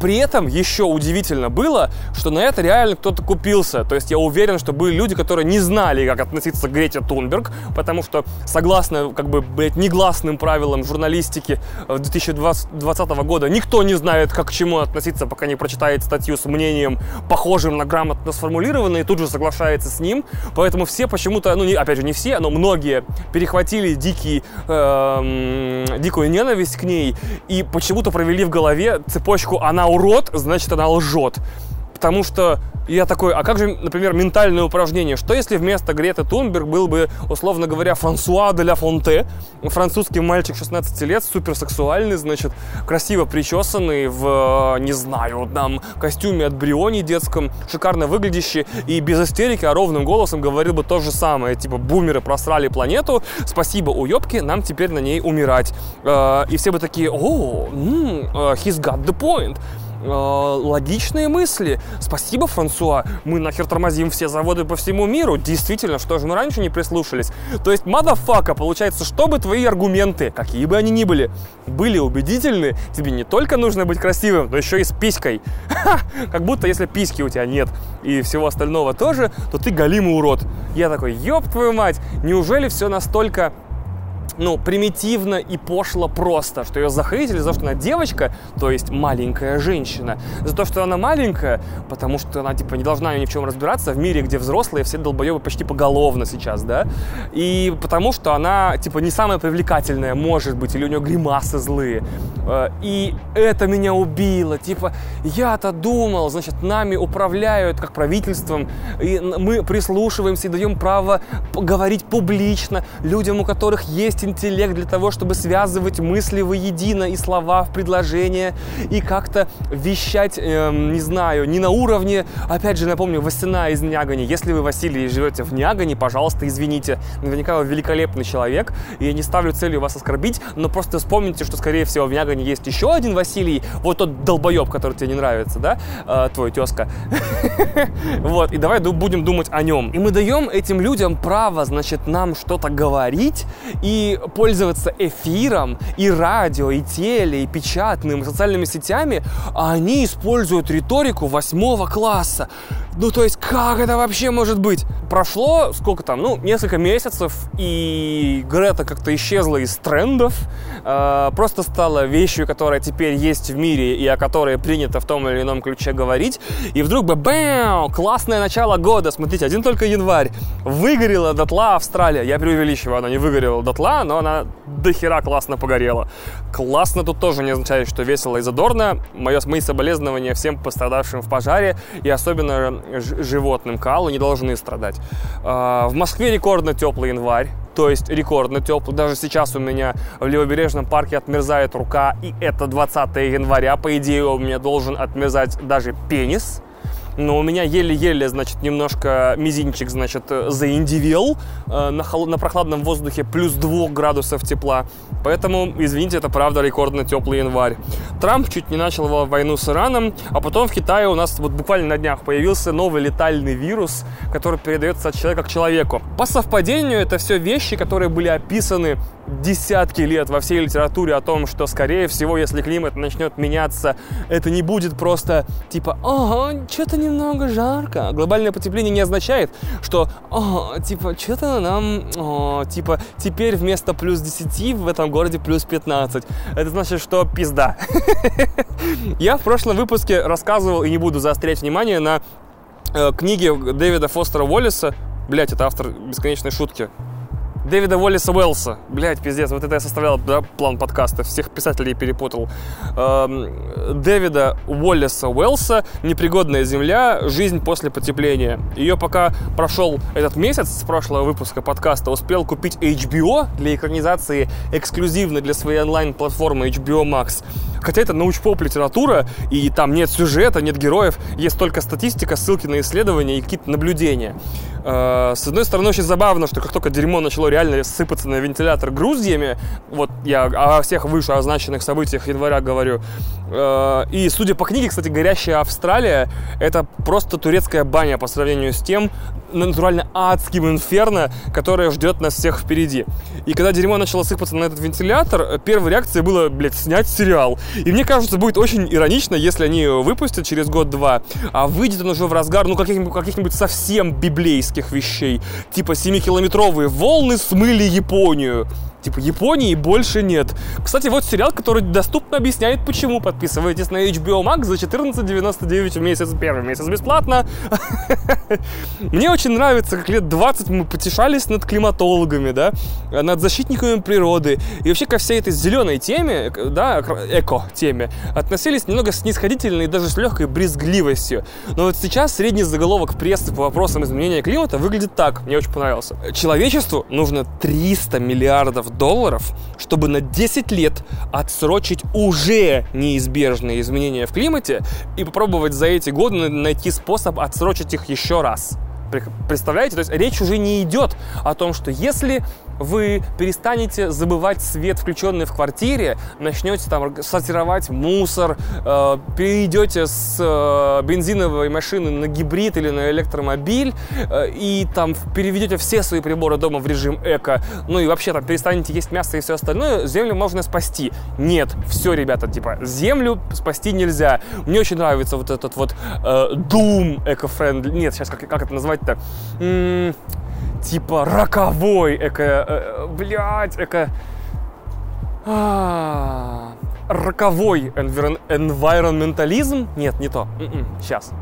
При этом еще удивительно было, что на это реально кто-то купился. То есть я уверен, что были люди, которые не знали, как относиться к Грете Тунберг, потому что согласно, как бы, блядь, негласным правилам журналистики 2020 года, никто не знает, как к чему относиться, пока не прочитает статью с мнением, похожим на грамотно сформулированное, и тут же соглашается с ним. Поэтому все почему-то, ну, не, опять же, не все, но многие перехватили дикий, э, дикую ненависть к ней и почему-то провели в голове цепочку «она урод, значит, она лжет». Потому что я такой, а как же, например, ментальное упражнение? Что если вместо Греты Тунберг был бы, условно говоря, Франсуа де ля Фонте, французский мальчик 16 лет, суперсексуальный, значит, красиво причесанный в, не знаю, там, костюме от Бриони детском, шикарно выглядящий и без истерики, а ровным голосом говорил бы то же самое, типа, бумеры просрали планету, спасибо уебки, нам теперь на ней умирать. Э, и все бы такие, о, he's got the point. Э, логичные мысли. Спасибо, Франсуа. Мы нахер тормозим все заводы по всему миру. Действительно, что же мы раньше не прислушались? То есть, мадафака, получается, чтобы твои аргументы, какие бы они ни были, были убедительны, тебе не только нужно быть красивым, но еще и с писькой. Как будто если письки у тебя нет и всего остального тоже, то ты галимый урод. Я такой, ёб твою мать, неужели все настолько ну, примитивно и пошло просто, что ее захейтили за то, что она девочка, то есть маленькая женщина, за то, что она маленькая, потому что она, типа, не должна ни в чем разбираться в мире, где взрослые все долбоебы почти поголовно сейчас, да, и потому что она, типа, не самая привлекательная, может быть, или у нее гримасы злые, э, и это меня убило, типа, я-то думал, значит, нами управляют как правительством, и мы прислушиваемся и даем право говорить публично людям, у которых есть интеллект для того, чтобы связывать мысли воедино и слова в предложение и как-то вещать, э, не знаю, не на уровне, опять же, напомню, Васина из Нягани. Если вы, Василий, живете в Нягани, пожалуйста, извините. Наверняка вы великолепный человек, и я не ставлю целью вас оскорбить, но просто вспомните, что, скорее всего, в Нягане есть еще один Василий, вот тот долбоеб, который тебе не нравится, да, э, твой тезка. [laughs] Вот, и давай будем думать о нем. И мы даем этим людям право, значит, нам что-то говорить и пользоваться эфиром, и радио, и теле, и печатным, и социальными сетями, а они используют риторику восьмого класса. Ну, то есть, как это вообще может быть? Прошло, сколько там, ну, несколько месяцев, и Грета как-то исчезла из трендов, э, просто стала вещью, которая теперь есть в мире, и о которой принято в том или ином ключе говорить, и вдруг бы, бэм, классное начало года, смотрите, один только январь, выгорела дотла Австралия, я преувеличиваю, она не выгорела дотла, но она до хера классно погорела. Классно тут тоже не означает, что весело и задорно. Мое, мои соболезнования всем пострадавшим в пожаре. И особенно животным калу не должны страдать. А, в Москве рекордно теплый январь то есть рекордно теплый. Даже сейчас у меня в Левобережном парке отмерзает рука, и это 20 января. По идее, у меня должен отмерзать даже пенис но у меня еле-еле, значит, немножко мизинчик, значит, заиндивел э, на, хол- на прохладном воздухе плюс 2 градусов тепла. Поэтому, извините, это правда рекордно теплый январь. Трамп чуть не начал войну с Ираном, а потом в Китае у нас вот буквально на днях появился новый летальный вирус, который передается от человека к человеку. По совпадению, это все вещи, которые были описаны десятки лет во всей литературе о том, что, скорее всего, если климат начнет меняться, это не будет просто типа «Ага, что-то немного жарко». Глобальное потепление не означает, что «Ага, типа, что-то нам, о, типа, теперь вместо плюс 10 в этом городе плюс 15». Это значит, что пизда. [laughs] Я в прошлом выпуске рассказывал, и не буду заострять внимание, на э, книге Дэвида Фостера Уоллиса, Блять, это автор бесконечной шутки. Дэвида Уоллиса Уэллса. Блять, пиздец, вот это я составлял да, план подкаста, всех писателей перепутал. Эм, Дэвида Уоллиса Уэллса «Непригодная земля. Жизнь после потепления». Ее пока прошел этот месяц с прошлого выпуска подкаста, успел купить HBO для экранизации эксклюзивно для своей онлайн-платформы HBO Max. Хотя это научпоп литература, и там нет сюжета, нет героев, есть только статистика, ссылки на исследования и какие-то наблюдения. Э, с одной стороны, очень забавно, что как только дерьмо начало реально сыпаться на вентилятор груздьями. Вот я о всех вышеозначенных событиях января говорю. Э, и, судя по книге, кстати, «Горящая Австралия» — это просто турецкая баня по сравнению с тем натурально адским инферно, которое ждет нас всех впереди. И когда дерьмо начало сыпаться на этот вентилятор, первой реакцией было, блядь, снять сериал. И мне кажется, будет очень иронично, если они выпустят через год-два, а выйдет он уже в разгар, ну, каких-нибудь, каких-нибудь совсем библейских вещей. Типа 7-километровые волны смыли Японию. Типа Японии больше нет. Кстати, вот сериал, который доступно объясняет, почему. Подписывайтесь на HBO Max за 14,99 в месяц. Первый месяц бесплатно. [laughs] Мне очень нравится, как лет 20 мы потешались над климатологами, да, над защитниками природы. И вообще ко всей этой зеленой теме, да, эко-теме, относились немного снисходительно и даже с легкой брезгливостью. Но вот сейчас средний заголовок прессы по вопросам изменения климата выглядит так. Мне очень понравился. Человечеству нужно 300 миллиардов долларов, чтобы на 10 лет отсрочить уже неизбежные изменения в климате и попробовать за эти годы найти способ отсрочить их еще раз. Представляете? То есть речь уже не идет о том, что если вы перестанете забывать свет, включенный в квартире, начнете там сортировать мусор, э, перейдете с э, бензиновой машины на гибрид или на электромобиль э, и там переведете все свои приборы дома в режим эко, ну и вообще там перестанете есть мясо и все остальное, землю можно спасти. Нет, все, ребята, типа, землю спасти нельзя. Мне очень нравится вот этот вот э, Doom эко-френдли. Нет, сейчас как, как это назвать-то? М-м- типа роковой эко... Э, блядь, эко... А, роковой энвайронментализм? Нет, не то. Сейчас. М-м,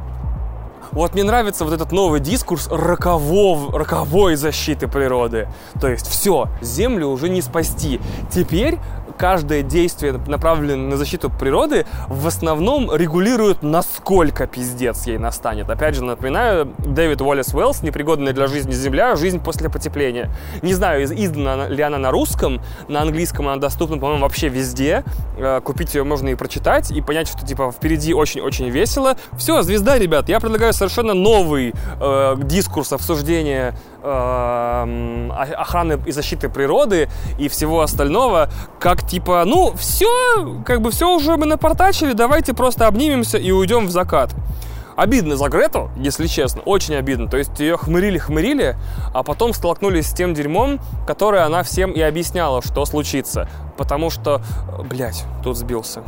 вот мне нравится вот этот новый дискурс рокового, роковой защиты природы. То есть все, Землю уже не спасти. Теперь каждое действие, направленное на защиту природы, в основном регулирует, насколько пиздец ей настанет. Опять же, напоминаю, Дэвид Уоллес Уэллс «Непригодная для жизни Земля. Жизнь после потепления». Не знаю, издана ли она на русском, на английском она доступна, по-моему, вообще везде. Э, купить ее можно и прочитать, и понять, что, типа, впереди очень-очень весело. Все, звезда, ребят, я предлагаю совершенно новый э, дискурс обсуждения э, охраны и защиты природы и всего остального, как типа, ну, все, как бы все уже мы напортачили, давайте просто обнимемся и уйдем в закат. Обидно за Грету, если честно, очень обидно. То есть ее хмырили-хмырили, а потом столкнулись с тем дерьмом, которое она всем и объясняла, что случится. Потому что, блядь, тут сбился.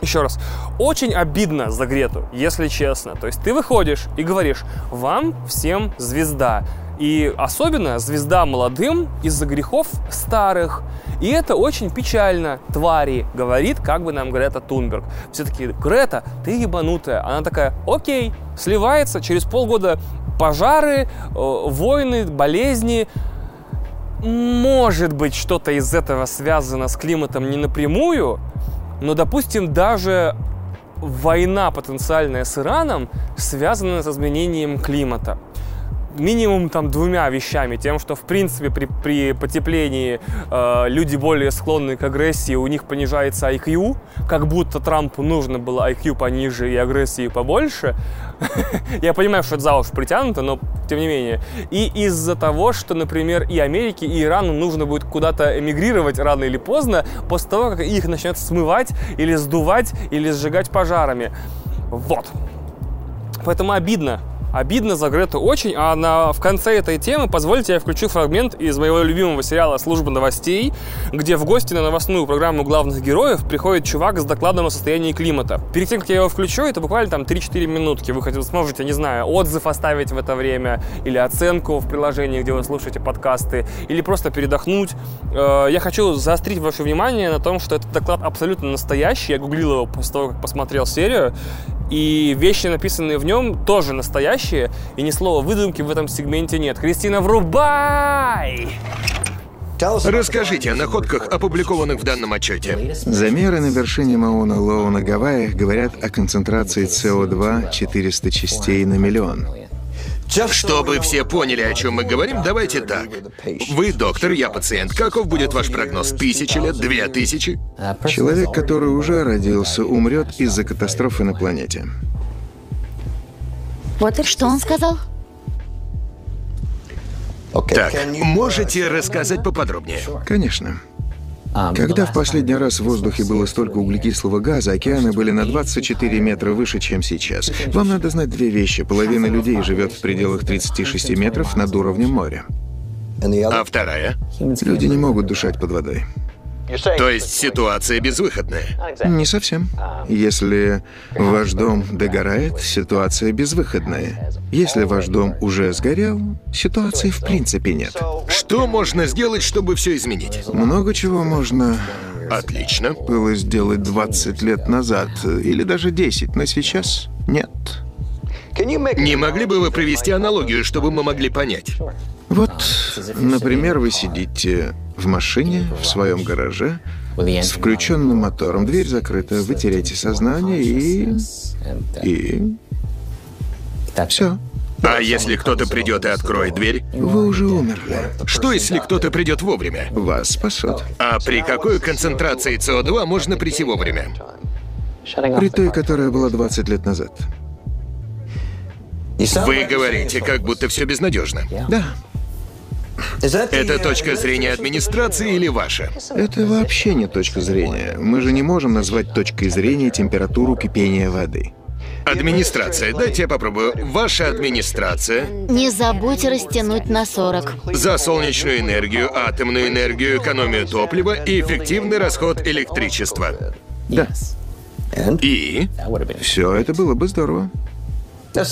Еще раз, очень обидно за Грету, если честно. То есть ты выходишь и говоришь, вам всем звезда. И особенно звезда молодым из-за грехов старых. И это очень печально, твари, говорит как бы нам Грета Тунберг. Все таки Грета, ты ебанутая. Она такая, окей, сливается, через полгода пожары, э, войны, болезни. Может быть, что-то из этого связано с климатом не напрямую, но, допустим, даже война потенциальная с Ираном связана с изменением климата минимум там двумя вещами. Тем, что в принципе при, при потеплении э, люди более склонны к агрессии, у них понижается IQ, как будто Трампу нужно было IQ пониже и агрессии побольше. [laughs] Я понимаю, что это за уши притянуто, но тем не менее. И из-за того, что, например, и Америке, и Ирану нужно будет куда-то эмигрировать рано или поздно, после того, как их начнет смывать или сдувать, или сжигать пожарами. Вот. Поэтому обидно, Обидно за Грету очень, а на, в конце этой темы позвольте я включу фрагмент из моего любимого сериала «Служба новостей», где в гости на новостную программу главных героев приходит чувак с докладом о состоянии климата. Перед тем, как я его включу, это буквально там 3-4 минутки. Вы хоть сможете, не знаю, отзыв оставить в это время, или оценку в приложении, где вы слушаете подкасты, или просто передохнуть. Э, я хочу заострить ваше внимание на том, что этот доклад абсолютно настоящий. Я гуглил его после того, как посмотрел серию. И вещи, написанные в нем, тоже настоящие. И ни слова выдумки в этом сегменте нет. Кристина, врубай! Расскажите о находках, опубликованных в данном отчете. Замеры на вершине Мауна Лоу на Гавайях говорят о концентрации СО2 400 частей на миллион. Чтобы все поняли, о чем мы говорим, давайте так. Вы доктор, я пациент. Каков будет ваш прогноз? Тысячи лет? Две тысячи? Человек, который уже родился, умрет из-за катастрофы на планете. Вот и что он сказал? Так, можете рассказать поподробнее? Конечно. Когда в последний раз в воздухе было столько углекислого газа, океаны были на 24 метра выше, чем сейчас. Вам надо знать две вещи. Половина людей живет в пределах 36 метров над уровнем моря. А вторая? Люди не могут дышать под водой. То есть ситуация безвыходная? Не совсем. Если ваш дом догорает, ситуация безвыходная. Если ваш дом уже сгорел, ситуации в принципе нет. Что можно сделать, чтобы все изменить? Много чего можно Отлично. было сделать 20 лет назад, или даже 10, но сейчас нет. Не могли бы вы провести аналогию, чтобы мы могли понять? Вот, например, вы сидите в машине в своем гараже с включенным мотором, дверь закрыта, вы теряете сознание и... и... все. А если кто-то придет и откроет дверь? Вы уже умерли. Что если кто-то придет вовремя? Вас спасут. А при какой концентрации СО2 можно прийти вовремя? При той, которая была 20 лет назад. Вы говорите, как будто все безнадежно. Да, Это точка зрения администрации или ваша? это вообще не точка зрения. Мы же не можем назвать точкой зрения температуру кипения воды. Администрация, дайте я попробую. Ваша администрация Не забудь растянуть на 40. за солнечную энергию, атомную энергию, экономию топлива и эффективный расход электричества. Да, И все это было бы здорово.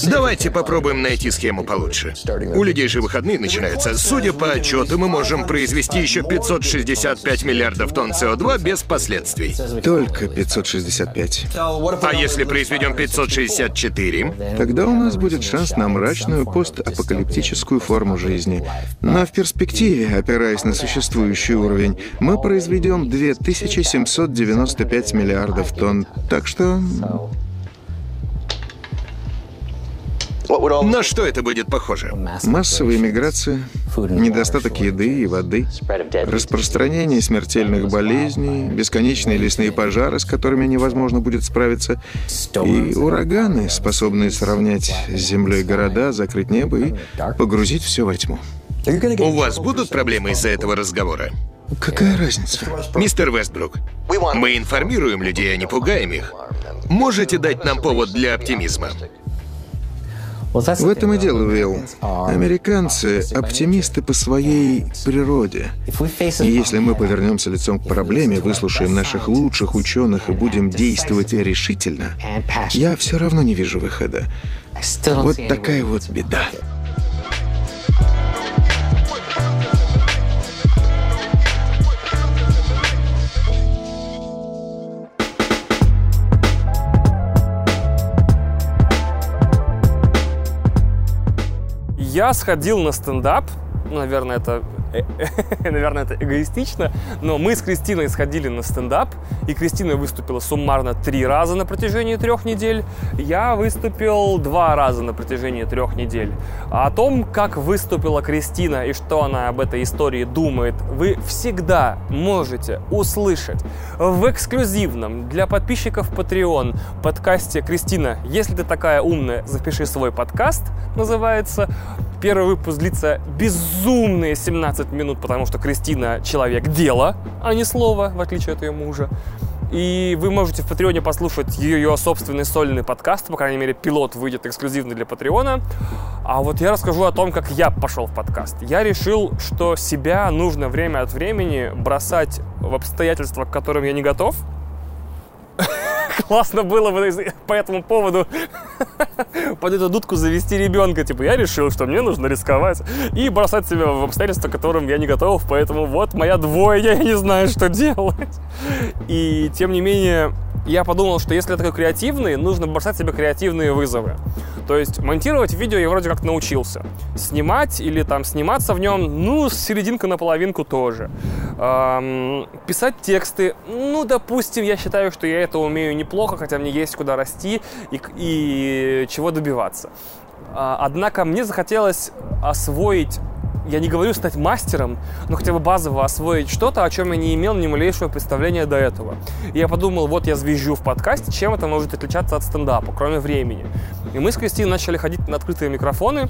Давайте попробуем найти схему получше. У людей же выходные начинаются. Судя по отчету, мы можем произвести еще 565 миллиардов тонн СО2 без последствий. Только 565. А если произведем 564? Тогда у нас будет шанс на мрачную постапокалиптическую форму жизни. Но в перспективе, опираясь на существующий уровень, мы произведем 2795 миллиардов тонн. Так что На что это будет похоже? массовая миграция, недостаток еды и воды, распространение смертельных болезней, бесконечные лесные пожары, с которыми невозможно будет справиться, и ураганы, способные сравнять с землей города, закрыть небо и погрузить все во тьму. У вас будут проблемы из-за этого разговора? Какая разница? Мистер Вестбрук, мы информируем людей, а не пугаем их. Можете дать нам повод для оптимизма? В этом и дело, Уилл. Американцы — оптимисты по своей природе. И если мы повернемся лицом к проблеме, выслушаем наших лучших ученых и будем действовать решительно, я все равно не вижу выхода. Вот такая вот беда. Я сходил на стендап. Наверное, это, [laughs] наверное, это эгоистично, но мы с Кристиной сходили на стендап, и Кристина выступила суммарно три раза на протяжении трех недель. Я выступил два раза на протяжении трех недель. А о том, как выступила Кристина и что она об этой истории думает, вы всегда можете услышать в эксклюзивном для подписчиков Patreon подкасте «Кристина, если ты такая умная, запиши свой подкаст», называется. Первый выпуск длится безумные 17 минут, потому что Кристина человек дела, а не слова, в отличие от ее мужа. И вы можете в Патреоне послушать ее, ее собственный сольный подкаст, по крайней мере, пилот выйдет эксклюзивно для Патреона. А вот я расскажу о том, как я пошел в подкаст. Я решил, что себя нужно время от времени бросать в обстоятельства, к которым я не готов. Классно было бы по этому поводу [laughs] под эту дудку завести ребенка. Типа, я решил, что мне нужно рисковать и бросать себя в обстоятельства, к которым я не готов, поэтому вот моя двойня, я не знаю, что делать. И тем не менее, я подумал, что если я такой креативный, нужно бросать себе креативные вызовы. То есть монтировать видео я вроде как научился. Снимать или там сниматься в нем, ну, с серединка на половинку тоже. Эм, писать тексты, ну, допустим, я считаю, что я это умею неплохо, хотя мне есть куда расти и, и чего добиваться. А, Однако мне захотелось освоить я не говорю стать мастером, но хотя бы базово освоить что-то, о чем я не имел ни малейшего представления до этого. И я подумал, вот я звезжу в подкасте, чем это может отличаться от стендапа, кроме времени. И мы с Кристиной начали ходить на открытые микрофоны,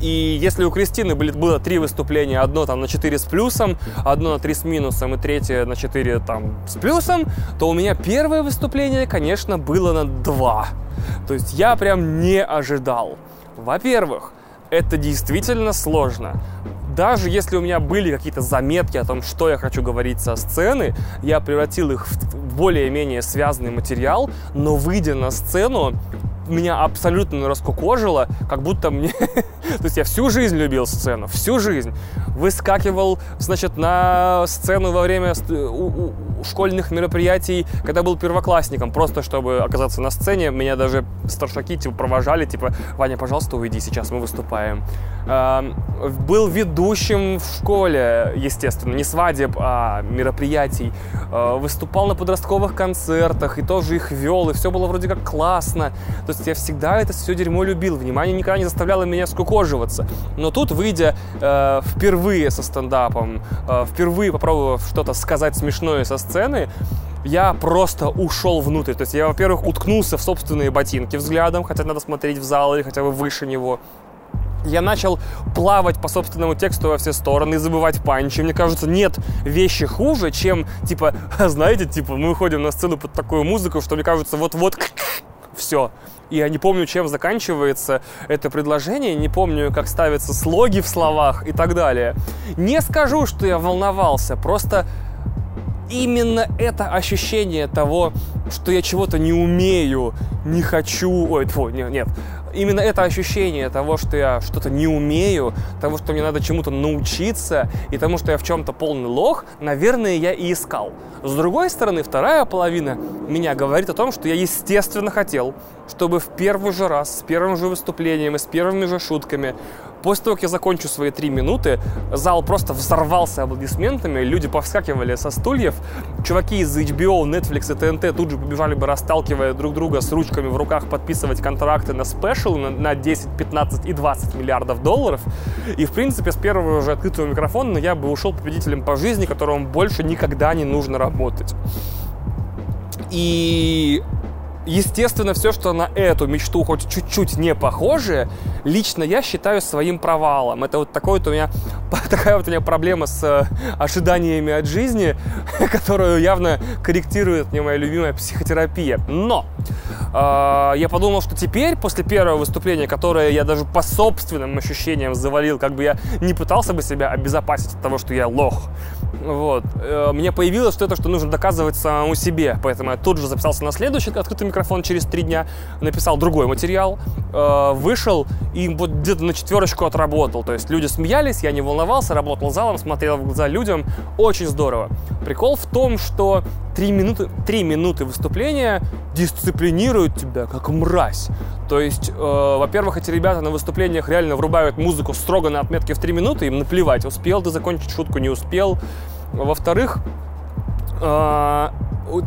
И если у Кристины были, было три выступления, одно там на 4 с плюсом, одно на 3 с минусом и третье на 4 там с плюсом, то у меня первое выступление, конечно, было на 2. То есть я прям не ожидал. Во-первых, это действительно сложно. Даже если у меня были какие-то заметки о том, что я хочу говорить со сцены, я превратил их в более-менее связанный материал, но выйдя на сцену, меня абсолютно раскукожило, как будто мне... [laughs] То есть я всю жизнь любил сцену, всю жизнь. Выскакивал, значит, на сцену во время школьных мероприятий, когда был первоклассником, просто чтобы оказаться на сцене. Меня даже старшаки типа провожали, типа, Ваня, пожалуйста, уйди, сейчас мы выступаем. Был ведущим в школе, естественно, не свадеб, а мероприятий. А, выступал на подростковых концертах и тоже их вел, и все было вроде как классно. То есть я всегда это все дерьмо любил, внимание никогда не заставляло меня скукоживаться. Но тут, выйдя э, впервые со стендапом, э, впервые попробовав что-то сказать смешное со сцены, я просто ушел внутрь. То есть я, во-первых, уткнулся в собственные ботинки взглядом, хотя надо смотреть в зал или хотя бы выше него я начал плавать по собственному тексту во все стороны и забывать панчи. Мне кажется, нет вещи хуже, чем, типа, [laughs] знаете, типа, мы выходим на сцену под такую музыку, что мне кажется, вот-вот [laughs] все. Я не помню, чем заканчивается это предложение, не помню, как ставятся слоги в словах и так далее. Не скажу, что я волновался, просто именно это ощущение того, что я чего-то не умею, не хочу, ой, фу, нет, нет, именно это ощущение того, что я что-то не умею, того, что мне надо чему-то научиться, и тому, что я в чем-то полный лох, наверное, я и искал. С другой стороны, вторая половина меня говорит о том, что я естественно хотел, чтобы в первый же раз, с первым же выступлением и с первыми же шутками После того, как я закончу свои три минуты, зал просто взорвался аплодисментами, люди повскакивали со стульев, чуваки из HBO, Netflix и TNT тут же побежали бы, расталкивая друг друга с ручками в руках, подписывать контракты на спешл на 10, 15 и 20 миллиардов долларов. И, в принципе, с первого же открытого микрофона я бы ушел победителем по жизни, которому больше никогда не нужно работать. И Естественно, все, что на эту мечту хоть чуть-чуть не похоже, лично я считаю своим провалом. Это вот такой вот у меня, [laughs] такая вот у меня проблема с э, ожиданиями от жизни, [laughs] которую явно корректирует мне моя любимая психотерапия. Но я подумал, что теперь, после первого выступления, которое я даже по собственным ощущениям завалил, как бы я не пытался бы себя обезопасить от того, что я лох, вот. Э, мне появилось что-то, что нужно доказывать самому себе. Поэтому я тут же записался на следующий открытый микрофон через три дня, написал другой материал, э, вышел и вот где-то на четверочку отработал. То есть люди смеялись, я не волновался, работал залом, смотрел в глаза людям. Очень здорово. Прикол в том, что три минуты, три минуты выступления дисциплинируют тебя как мразь. То есть, э, во-первых, эти ребята на выступлениях реально врубают музыку строго на отметке в три минуты, им наплевать, успел ты закончить шутку, не успел. Во-вторых, э,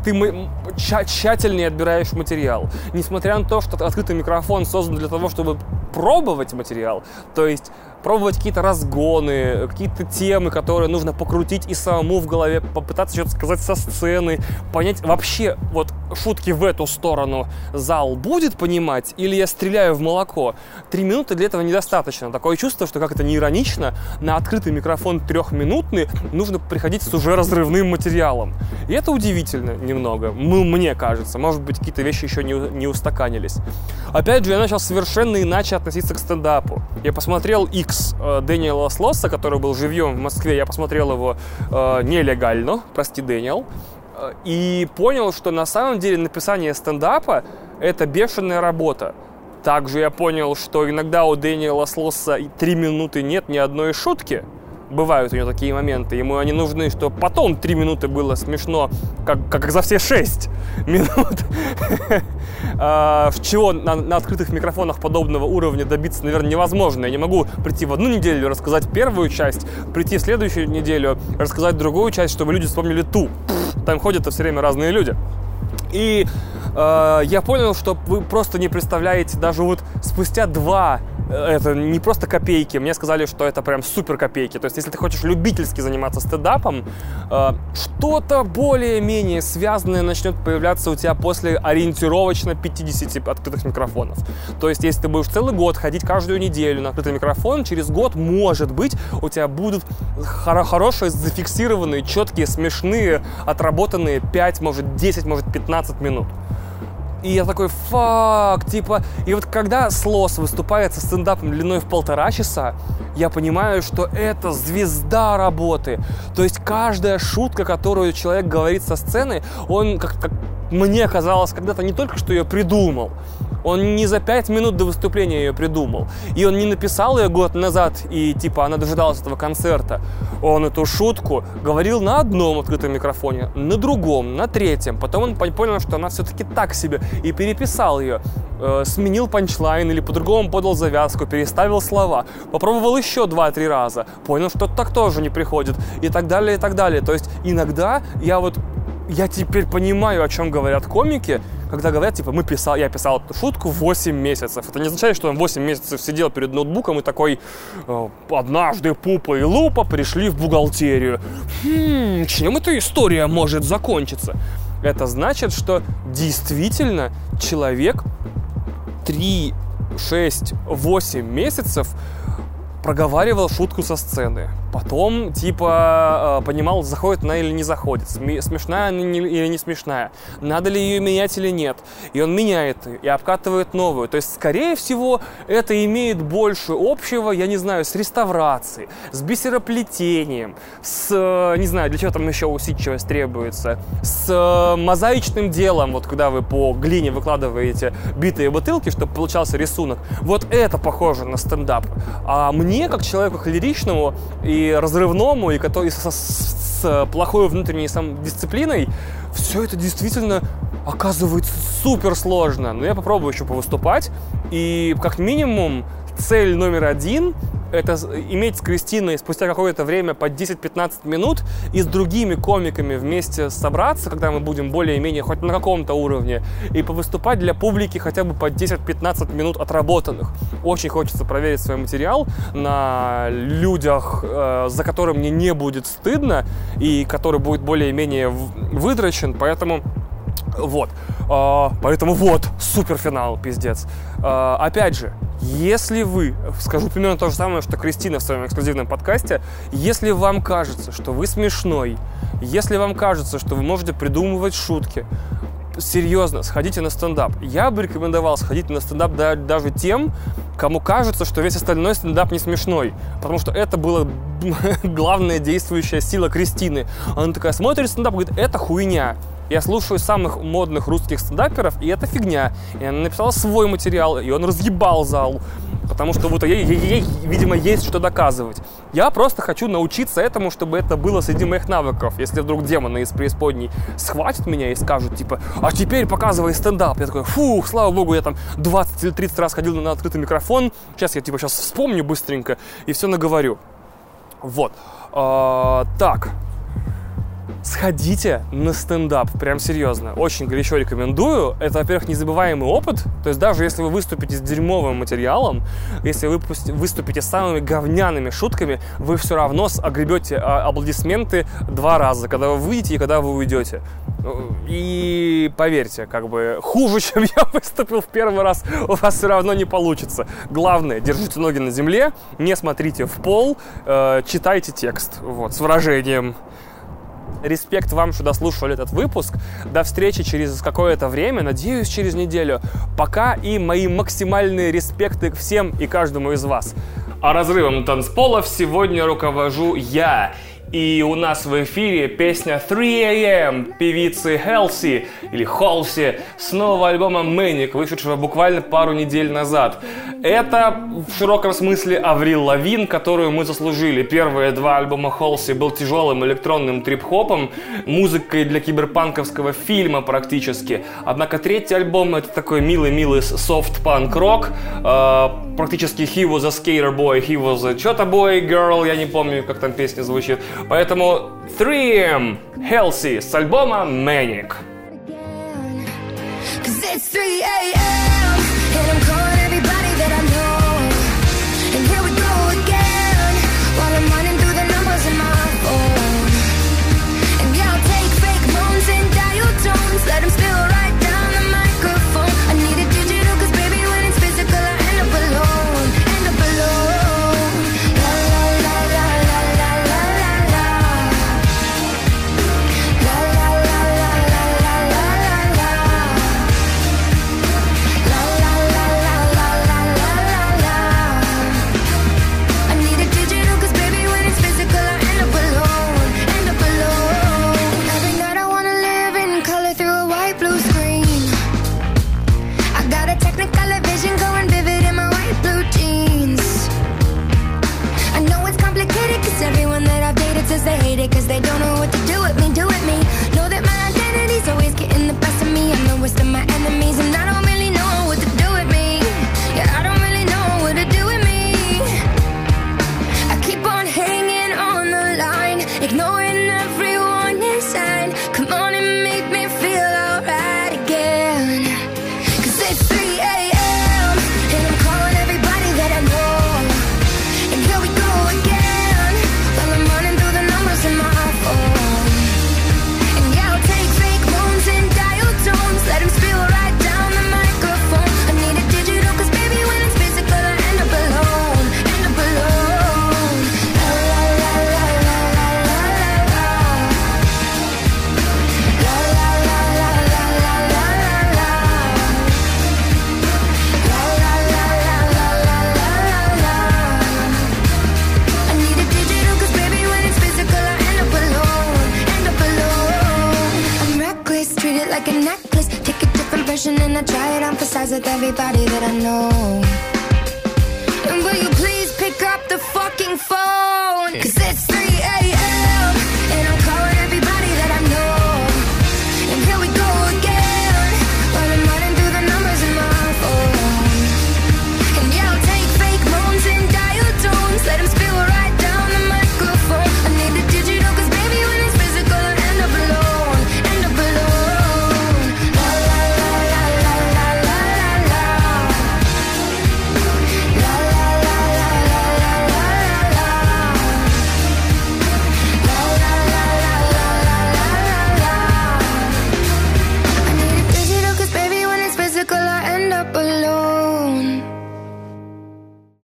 ты тщательнее отбираешь материал. Несмотря на то, что открытый микрофон создан для того, чтобы пробовать материал, то есть пробовать какие-то разгоны, какие-то темы, которые нужно покрутить и самому в голове, попытаться что-то сказать со сцены, понять вообще вот шутки в эту сторону зал будет понимать или я стреляю в молоко. Три минуты для этого недостаточно. Такое чувство, что как это не иронично, на открытый микрофон трехминутный нужно приходить с уже разрывным материалом. И это удивительно немного, ну, мне кажется. Может быть, какие-то вещи еще не, не устаканились. Опять же, я начал совершенно иначе относиться к стендапу. Я посмотрел X э, Дэниела Слосса, который был живьем в Москве. Я посмотрел его э, нелегально, прости, Дэниел. Э, и понял, что на самом деле написание стендапа — это бешеная работа. Также я понял, что иногда у Дэниела Слосса три минуты нет ни одной шутки — бывают у него такие моменты. Ему они нужны, чтобы потом три минуты было смешно, как, как за все шесть минут. [laughs] А, чего на, открытых микрофонах подобного уровня добиться, наверное, невозможно. Я не могу прийти в одну неделю, рассказать первую часть, прийти в следующую неделю, рассказать другую часть, чтобы люди вспомнили ту. Там ходят все время разные люди. И э, я понял, что вы просто не представляете, даже вот спустя два это не просто копейки. Мне сказали, что это прям супер копейки. То есть, если ты хочешь любительски заниматься стендапом, э, что-то более-менее связанное начнет появляться у тебя после ориентировочно 50 открытых микрофонов. То есть, если ты будешь целый год ходить каждую неделю на открытый микрофон, через год, может быть, у тебя будут хоро- хорошие, зафиксированные, четкие, смешные, отработанные 5, может 10, может 15 минут. И я такой, фак, типа... И вот когда Слос выступает со стендапом длиной в полтора часа, я понимаю, что это звезда работы. То есть каждая шутка, которую человек говорит со сцены, он, как, как мне казалось когда-то, не только что ее придумал, он не за пять минут до выступления ее придумал. И он не написал ее год назад, и типа она дожидалась этого концерта. Он эту шутку говорил на одном открытом микрофоне, на другом, на третьем. Потом он понял, что она все-таки так себе, и переписал ее. Э, сменил панчлайн или по-другому подал завязку, переставил слова. Попробовал еще два-три раза. Понял, что так тоже не приходит. И так далее, и так далее. То есть иногда я вот я теперь понимаю, о чем говорят комики, когда говорят, типа, мы писал, я писал эту шутку 8 месяцев. Это не означает, что он 8 месяцев сидел перед ноутбуком и такой, «Э, однажды Пупа и Лупа пришли в бухгалтерию. Хм, чем эта история может закончиться? Это значит, что действительно человек 3, 6, 8 месяцев проговаривал шутку со сцены. Потом, типа, э, понимал, заходит она или не заходит, смешная она или не смешная, надо ли ее менять или нет. И он меняет и обкатывает новую. То есть, скорее всего, это имеет больше общего, я не знаю, с реставрацией, с бисероплетением, с, э, не знаю, для чего там еще усидчивость требуется, с э, мозаичным делом, вот когда вы по глине выкладываете битые бутылки, чтобы получался рисунок. Вот это похоже на стендап. А мне как человеку холеричному и разрывному, и который со, с, с плохой внутренней самодисциплиной, все это действительно оказывается супер сложно. Но я попробую еще повыступать, и как минимум цель номер один это иметь с Кристиной спустя какое-то время по 10-15 минут и с другими комиками вместе собраться, когда мы будем более-менее хоть на каком-то уровне, и повыступать для публики хотя бы по 10-15 минут отработанных. Очень хочется проверить свой материал на людях, э, за которым мне не будет стыдно и который будет более-менее выдрочен, поэтому вот. А, поэтому вот, суперфинал, пиздец. А, опять же, если вы, скажу примерно то же самое, что Кристина в своем эксклюзивном подкасте, если вам кажется, что вы смешной, если вам кажется, что вы можете придумывать шутки, серьезно, сходите на стендап. Я бы рекомендовал сходить на стендап даже тем, кому кажется, что весь остальной стендап не смешной. Потому что это была [laughs] главная действующая сила Кристины. Она такая смотрит стендап и говорит, это хуйня. Я слушаю самых модных русских стендаперов, и это фигня. И она свой материал, и он разъебал зал. Потому что вот ей, ей, ей, видимо, есть что доказывать. Я просто хочу научиться этому, чтобы это было среди моих навыков. Если вдруг демоны из преисподней схватят меня и скажут, типа, а теперь показывай стендап. Я такой, фух, слава богу, я там 20 или 30 раз ходил на открытый микрофон. Сейчас я, типа, сейчас вспомню быстренько и все наговорю. Вот. А, так, сходите на стендап, прям серьезно. Очень горячо рекомендую. Это, во-первых, незабываемый опыт. То есть даже если вы выступите с дерьмовым материалом, если вы выступите с самыми говняными шутками, вы все равно огребете а, аплодисменты два раза, когда вы выйдете и когда вы уйдете. И поверьте, как бы хуже, [laughs] чем я выступил в первый раз, у вас все равно не получится. Главное, держите ноги на земле, не смотрите в пол, э, читайте текст, вот, с выражением. Респект вам, что дослушали этот выпуск. До встречи через какое-то время, надеюсь, через неделю. Пока и мои максимальные респекты всем и каждому из вас. А разрывом танцполов сегодня руковожу я. И у нас в эфире песня 3 AM певицы Хелси или Холси с нового альбома Manic, вышедшего буквально пару недель назад. Это в широком смысле Аврил Лавин, которую мы заслужили. Первые два альбома Холси был тяжелым электронным трип-хопом, музыкой для киберпанковского фильма практически. Однако третий альбом это такой милый-милый софт-панк-рок. Э, практически he was a skater boy, he was a что-то boy, girl, я не помню, как там песня звучит. Поэтому 3M Healthy с альбома Manic. Cause it's 3 a.m. and I'm calling everybody that I know. And here we go again while I'm running through the numbers in my phone. And yeah, I'll take fake moans and dial tones, let them spill around.